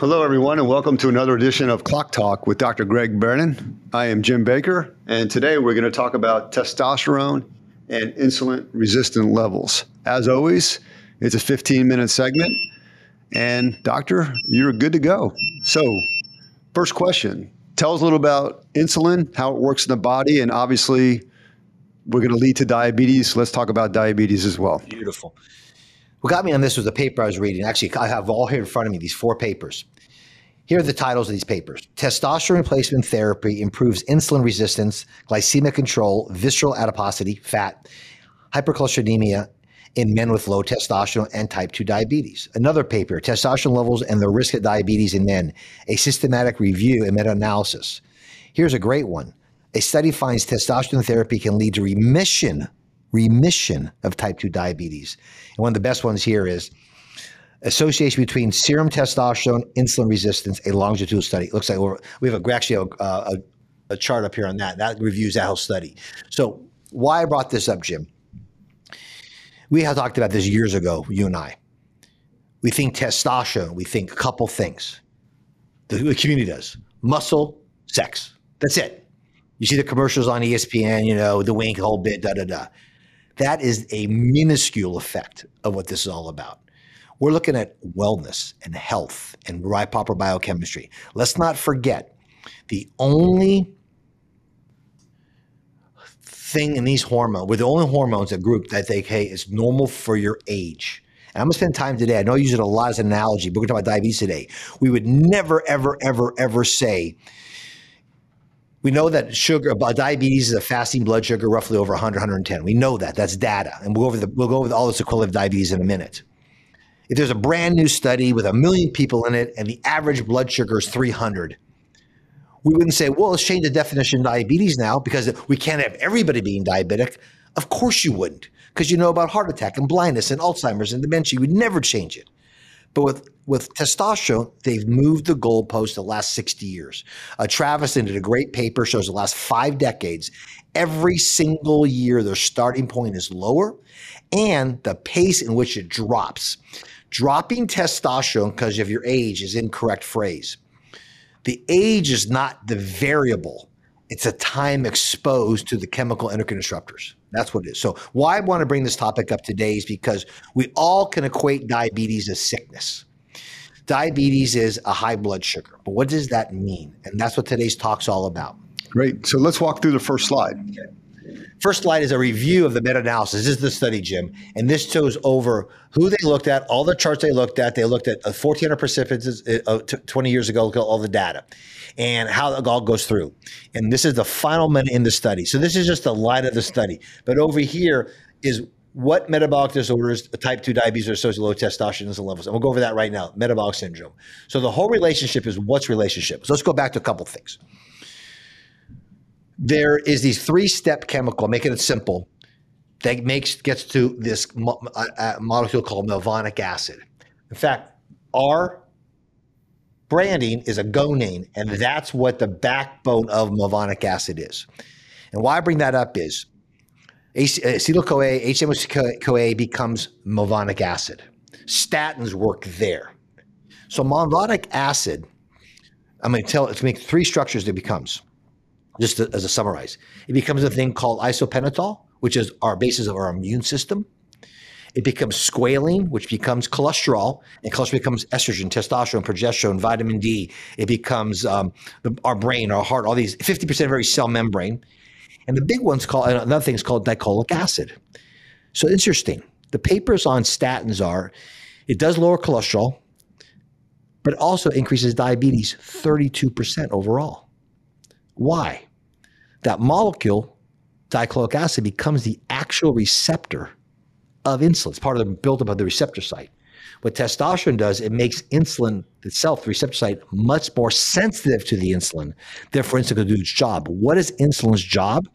Hello, everyone, and welcome to another edition of Clock Talk with Dr. Greg Brannon. I am Jim Baker, and today we're going to talk about testosterone and insulin resistant levels. As always, it's a 15 minute segment, and Doctor, you're good to go. So, first question tell us a little about insulin, how it works in the body, and obviously, we're going to lead to diabetes. Let's talk about diabetes as well. Beautiful. What got me on this was the paper I was reading. Actually, I have all here in front of me these four papers. Here are the titles of these papers Testosterone replacement therapy improves insulin resistance, glycemic control, visceral adiposity, fat, hypercholesterolemia in men with low testosterone and type 2 diabetes. Another paper Testosterone levels and the risk of diabetes in men, a systematic review and meta analysis. Here's a great one. A study finds testosterone therapy can lead to remission remission of type 2 diabetes. And one of the best ones here is association between serum testosterone, insulin resistance, a longitudinal study. It looks like we have a, actually a, a, a chart up here on that. That reviews that whole study. So why I brought this up, Jim? We had talked about this years ago, you and I. We think testosterone, we think a couple things. The, the community does muscle, sex. That's it. You see the commercials on ESPN, you know, the wink, whole bit, da da da. That is a minuscule effect of what this is all about. We're looking at wellness and health and proper biochemistry. Let's not forget the only thing in these hormones, with the only hormones, a group that they say is normal for your age. And I'm gonna spend time today. I know I use it a lot as an analogy, but we're gonna talk about diabetes today. We would never, ever, ever, ever say we know that sugar, uh, diabetes is a fasting blood sugar roughly over 100, 110. We know that. That's data. And we'll go over, the, we'll go over all the sequelae of diabetes in a minute. If there's a brand new study with a million people in it and the average blood sugar is 300, we wouldn't say, well, let's change the definition of diabetes now because we can't have everybody being diabetic. Of course you wouldn't because you know about heart attack and blindness and Alzheimer's and dementia. You would never change it. But with, with testosterone, they've moved the goalpost the last 60 years. Uh, Travis did a great paper, shows the last five decades. Every single year, their starting point is lower and the pace in which it drops. Dropping testosterone because of your age is incorrect phrase. The age is not the variable. It's a time exposed to the chemical endocrine disruptors. That's what it is. So, why I want to bring this topic up today is because we all can equate diabetes as sickness. Diabetes is a high blood sugar, but what does that mean? And that's what today's talk's all about. Great. So, let's walk through the first slide. Okay. First slide is a review of the meta-analysis. This is the study, Jim, and this shows over who they looked at, all the charts they looked at. They looked at 1,400 participants uh, 20 years ago, all the data, and how it all goes through. And this is the final minute in the study. So this is just the light of the study. But over here is what metabolic disorders, type 2 diabetes, are associated with low testosterone levels. And we'll go over that right now, metabolic syndrome. So the whole relationship is what's relationship. So let's go back to a couple things there is these three step chemical, making it simple, that makes gets to this mo- uh, uh, molecule called malonic acid. In fact, our branding is a gonane, and that's what the backbone of malonic acid is. And why I bring that up is acetyl CoA, HMG CoA becomes malonic acid. Statins work there. So malonic acid, I'm going to tell it to make three structures it becomes just to, as a summarize. It becomes a thing called isopentanol, which is our basis of our immune system. It becomes squalene, which becomes cholesterol, and cholesterol becomes estrogen, testosterone, progesterone, vitamin D. It becomes um, the, our brain, our heart, all these 50% of every cell membrane. And the big one's called, another thing is called dicolic acid. So interesting. The papers on statins are it does lower cholesterol, but also increases diabetes 32% overall. Why? That molecule, dichloric acid, becomes the actual receptor of insulin. It's part of the buildup of the receptor site. What testosterone does, it makes insulin itself, the receptor site, much more sensitive to the insulin. Therefore, insulin can do its job. What is insulin's job?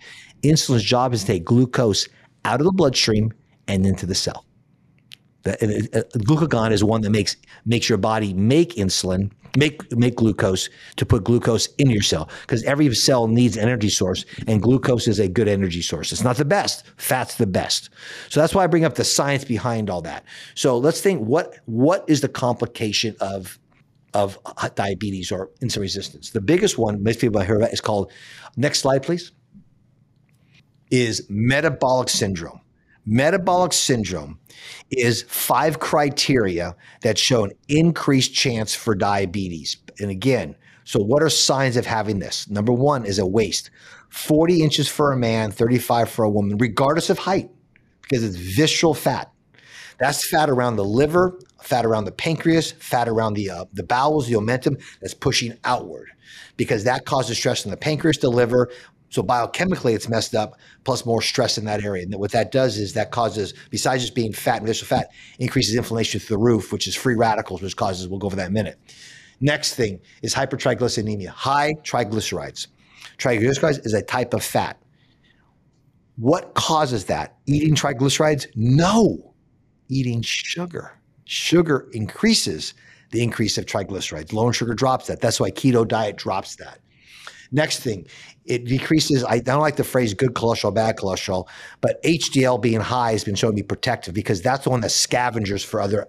Insulin's job is to take glucose out of the bloodstream and into the cell. The, uh, glucagon is one that makes makes your body make insulin make make glucose to put glucose in your cell because every cell needs energy source and glucose is a good energy source it's not the best fat's the best so that's why i bring up the science behind all that so let's think what what is the complication of of uh, diabetes or insulin resistance. The biggest one, most people have heard about, is called, next slide, please, is metabolic syndrome. Metabolic syndrome is five criteria that show an increased chance for diabetes. And again, so what are signs of having this? Number one is a waist, 40 inches for a man, 35 for a woman, regardless of height, because it's visceral fat. That's fat around the liver, fat around the pancreas, fat around the uh, the bowels, the omentum that's pushing outward, because that causes stress in the pancreas, the liver. So biochemically, it's messed up. Plus, more stress in that area. And what that does is that causes, besides just being fat and visceral fat, increases inflammation through the roof, which is free radicals, which causes. We'll go over that in a minute. Next thing is hypertriglyceridemia, high triglycerides. Triglycerides is a type of fat. What causes that? Eating triglycerides? No eating sugar. Sugar increases the increase of triglycerides. Low sugar drops that. That's why keto diet drops that. Next thing, it decreases. I don't like the phrase good cholesterol, bad cholesterol, but HDL being high has been shown to be protective because that's the one that scavengers for other.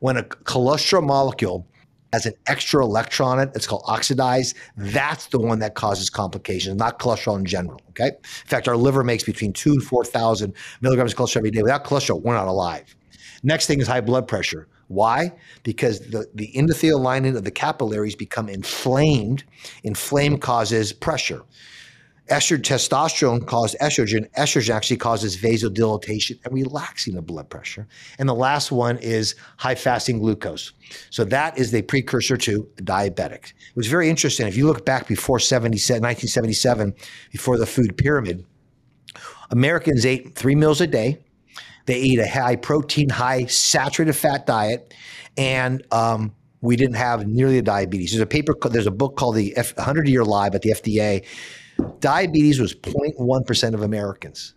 When a cholesterol molecule has an extra electron in it, it's called oxidized. That's the one that causes complications, not cholesterol in general. Okay. In fact, our liver makes between two and 4,000 milligrams of cholesterol every day. Without cholesterol, we're not alive. Next thing is high blood pressure. Why? Because the, the endothelial lining of the capillaries become inflamed. Inflame causes pressure. Estrogen, testosterone causes estrogen. Estrogen actually causes vasodilatation and relaxing of blood pressure. And the last one is high fasting glucose. So that is the precursor to diabetic. It was very interesting. If you look back before 1977, before the food pyramid, Americans ate three meals a day. They ate a high protein, high saturated fat diet, and um, we didn't have nearly the diabetes. There's a paper, there's a book called the 100 Year Lie at the FDA Diabetes was 0.1% of Americans.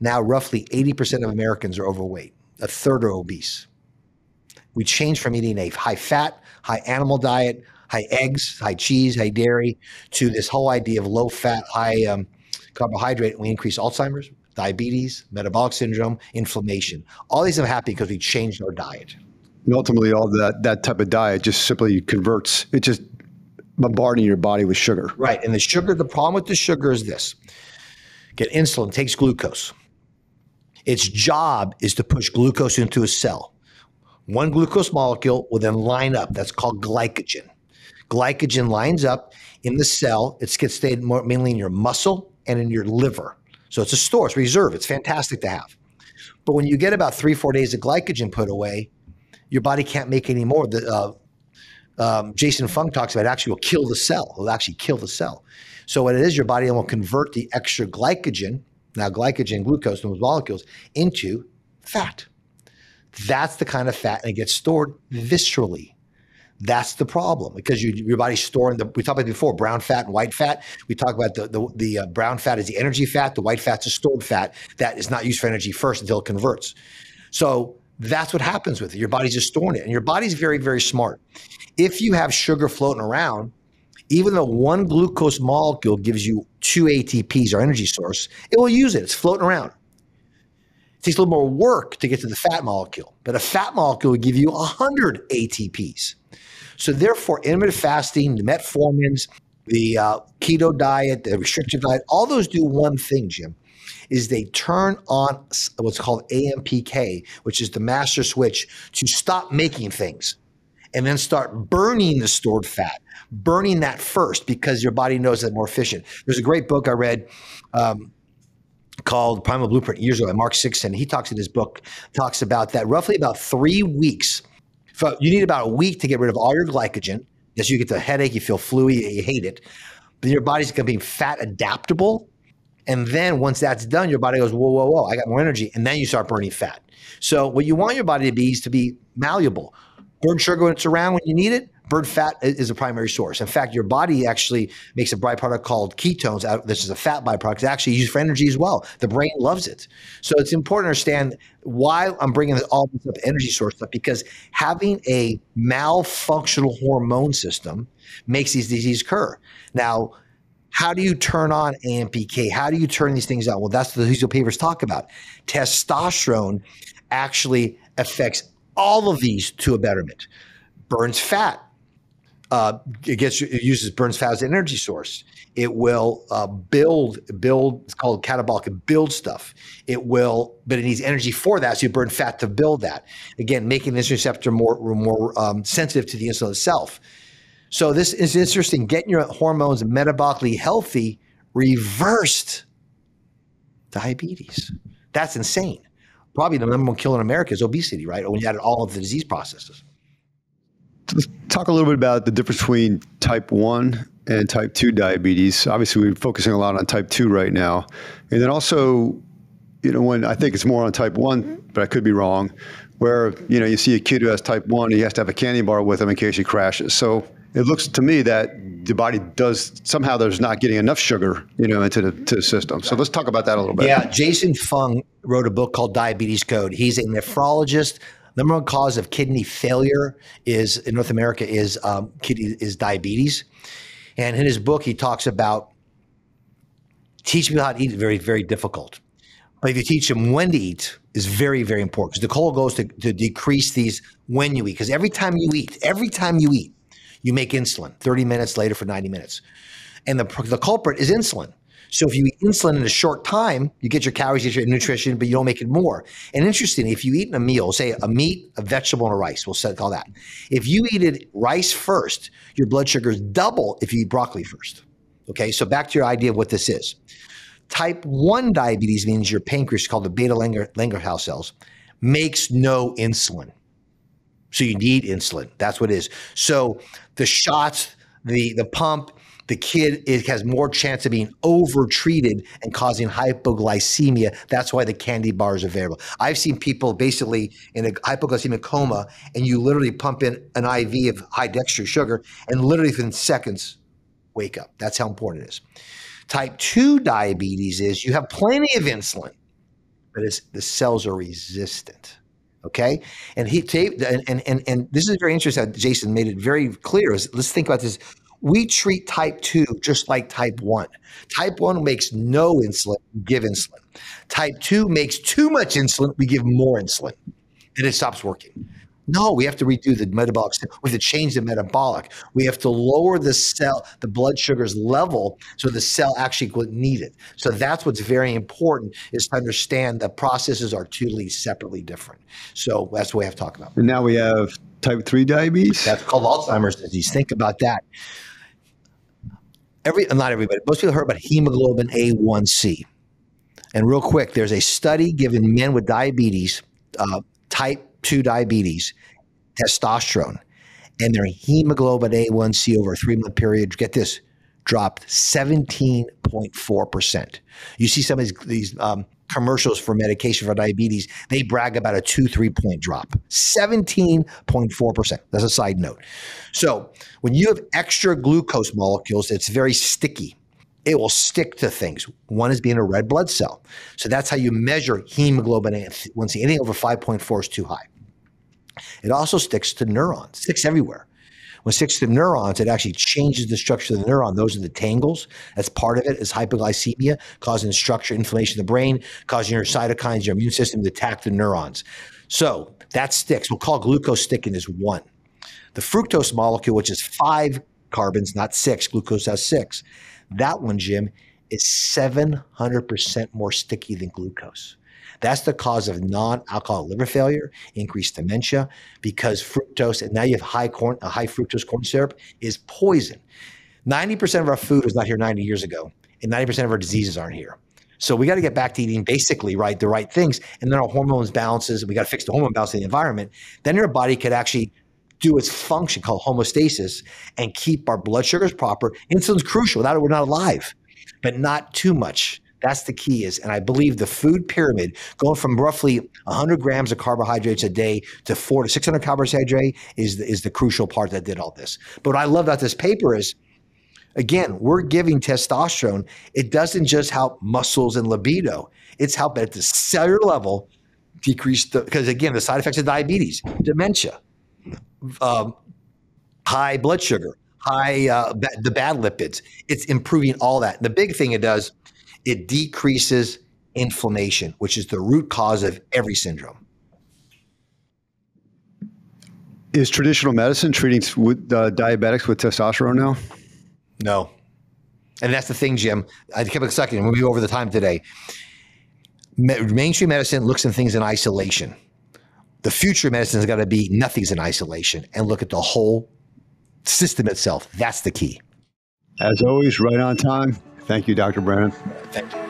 Now, roughly 80% of Americans are overweight, a third are obese. We changed from eating a high fat, high animal diet, high eggs, high cheese, high dairy, to this whole idea of low fat, high um, carbohydrate. And we increase Alzheimer's, diabetes, metabolic syndrome, inflammation. All these have happened because we changed our diet. And ultimately, all that that type of diet just simply converts. It just bombarding your body with sugar. Right. And the sugar, the problem with the sugar is this get insulin, takes glucose. Its job is to push glucose into a cell. One glucose molecule will then line up. That's called glycogen. Glycogen lines up in the cell. It gets stayed more, mainly in your muscle and in your liver. So it's a store, it's reserve. It's fantastic to have. But when you get about three, four days of glycogen put away, your body can't make any more. The, uh, um, Jason Fung talks about actually will kill the cell. Will actually kill the cell. So what it is, your body will convert the extra glycogen, now glycogen, glucose, those molecules, into fat. That's the kind of fat, and it gets stored viscerally. That's the problem because you, your body's storing the. We talked about before brown fat and white fat. We talk about the the, the uh, brown fat is the energy fat. The white fat's a stored fat that is not used for energy first until it converts. So that's what happens with it. Your body's just storing it, and your body's very very smart if you have sugar floating around, even though one glucose molecule gives you two ATPs or energy source, it will use it. It's floating around. It takes a little more work to get to the fat molecule, but a fat molecule will give you 100 ATPs. So, therefore, intermittent fasting, the metformins, the uh, keto diet, the restrictive diet, all those do one thing, Jim, is they turn on what's called AMPK, which is the master switch to stop making things and then start burning the stored fat, burning that first because your body knows that more efficient. There's a great book I read um, called Primal Blueprint years ago by Mark Sisson. He talks in his book, talks about that roughly about three weeks. You need about a week to get rid of all your glycogen. Yes, you get the headache, you feel fluey, you hate it. But your body's to be fat adaptable. And then once that's done, your body goes, whoa, whoa, whoa, I got more energy. And then you start burning fat. So what you want your body to be is to be malleable. Burn sugar when it's around when you need it. Burn fat is a primary source. In fact, your body actually makes a byproduct called ketones. This is a fat byproduct. It's actually used for energy as well. The brain loves it. So it's important to understand why I'm bringing all this up energy source stuff because having a malfunctional hormone system makes these diseases occur. Now, how do you turn on AMPK? How do you turn these things on? Well, that's what the these papers talk about. Testosterone actually affects all of these to a betterment. Burns fat, uh, it gets it uses burns fat as an energy source. It will uh, build build. It's called catabolic. It builds stuff. It will, but it needs energy for that. So you burn fat to build that. Again, making this receptor more more um, sensitive to the insulin itself. So this is interesting. Getting your hormones metabolically healthy reversed diabetes. That's insane. Probably the number one killer in America is obesity, right? When you add all of the disease processes. Let's talk a little bit about the difference between type 1 and type 2 diabetes. Obviously, we're focusing a lot on type 2 right now. And then also, you know, when I think it's more on type 1, but I could be wrong, where, you know, you see a kid who has type 1, he has to have a candy bar with him in case he crashes. So it looks to me that the body does somehow there's not getting enough sugar, you know, into the, to the system. So let's talk about that a little bit. Yeah, Jason Fung wrote a book called Diabetes Code. He's a nephrologist. Number one cause of kidney failure is in North America is um, kidney is diabetes, and in his book he talks about teaching people how to eat is very very difficult, but if you teach them when to eat is very very important because the goal goes to, to decrease these when you eat because every time you eat every time you eat you make insulin 30 minutes later for 90 minutes. And the, the culprit is insulin. So if you eat insulin in a short time, you get your calories, you get your nutrition, but you don't make it more. And interesting, if you eat in a meal, say a meat, a vegetable, and a rice, we'll set, call that. If you eat it rice first, your blood sugar is double if you eat broccoli first. Okay, so back to your idea of what this is. Type 1 diabetes means your pancreas, called the beta Langerhans cells, makes no insulin. So you need insulin. That's what it is. So the shots, the the pump, the kid it has more chance of being over treated and causing hypoglycemia. That's why the candy bar is available. I've seen people basically in a hypoglycemic coma, and you literally pump in an IV of high dextrose sugar, and literally within seconds wake up. That's how important it is. Type 2 diabetes is you have plenty of insulin, but the cells are resistant. Okay, and he and and and, and this is very interesting. Jason made it very clear. Let's think about this. We treat type two just like type one. Type one makes no insulin, we give insulin. Type two makes too much insulin, we give more insulin, and it stops working. No, we have to redo the metabolic. We have to change the metabolic. We have to lower the cell, the blood sugars level, so the cell actually would need it. So that's what's very important is to understand the processes are totally separately different. So that's what we have to talk about. And now we have type three diabetes. That's called Alzheimer's disease. Think about that. Every not everybody, most people heard about hemoglobin A1C. And real quick, there's a study given men with diabetes, uh, type 2 diabetes, testosterone, and their hemoglobin A1C over a three month period, get this, dropped 17.4%. You see some of these, these um, commercials for medication for diabetes, they brag about a two, three point drop. 17.4%. That's a side note. So when you have extra glucose molecules, it's very sticky. It will stick to things. One is being a red blood cell. So that's how you measure hemoglobin A1C. Anything over 5.4 is too high. It also sticks to neurons, sticks everywhere. When sticks to neurons, it actually changes the structure of the neuron. Those are the tangles. That's part of it is hypoglycemia, causing structure inflammation in the brain, causing your cytokines, your immune system to attack the neurons. So that sticks. We'll call glucose sticking is one. The fructose molecule, which is five carbons, not six, glucose has six. That one, Jim, is 700% more sticky than glucose. That's the cause of non-alcoholic liver failure, increased dementia, because fructose, and now you have high corn, a high fructose corn syrup is poison. 90% of our food was not here 90 years ago, and 90% of our diseases aren't here. So we got to get back to eating basically right the right things, and then our hormones balances. We got to fix the hormone balance in the environment. Then your body could actually do its function called homeostasis and keep our blood sugars proper. Insulin's crucial. Without it, we're not alive, but not too much. That's the key is, and I believe the food pyramid going from roughly 100 grams of carbohydrates a day to four to 600 carbohydrates is the, is the crucial part that did all this. But what I love about this paper is, again, we're giving testosterone. It doesn't just help muscles and libido. It's helping at the cellular level decrease the, because again, the side effects of diabetes, dementia, um, high blood sugar, high, uh, the bad lipids. It's improving all that. The big thing it does it decreases inflammation, which is the root cause of every syndrome. Is traditional medicine treating with uh, diabetics with testosterone now? No. And that's the thing, Jim. I kept a second. We'll be over the time today. mainstream medicine looks at things in isolation. The future of medicine has got to be nothing's in isolation and look at the whole system itself. That's the key. As always, right on time. Thank you, Dr. Brannon. Thank you.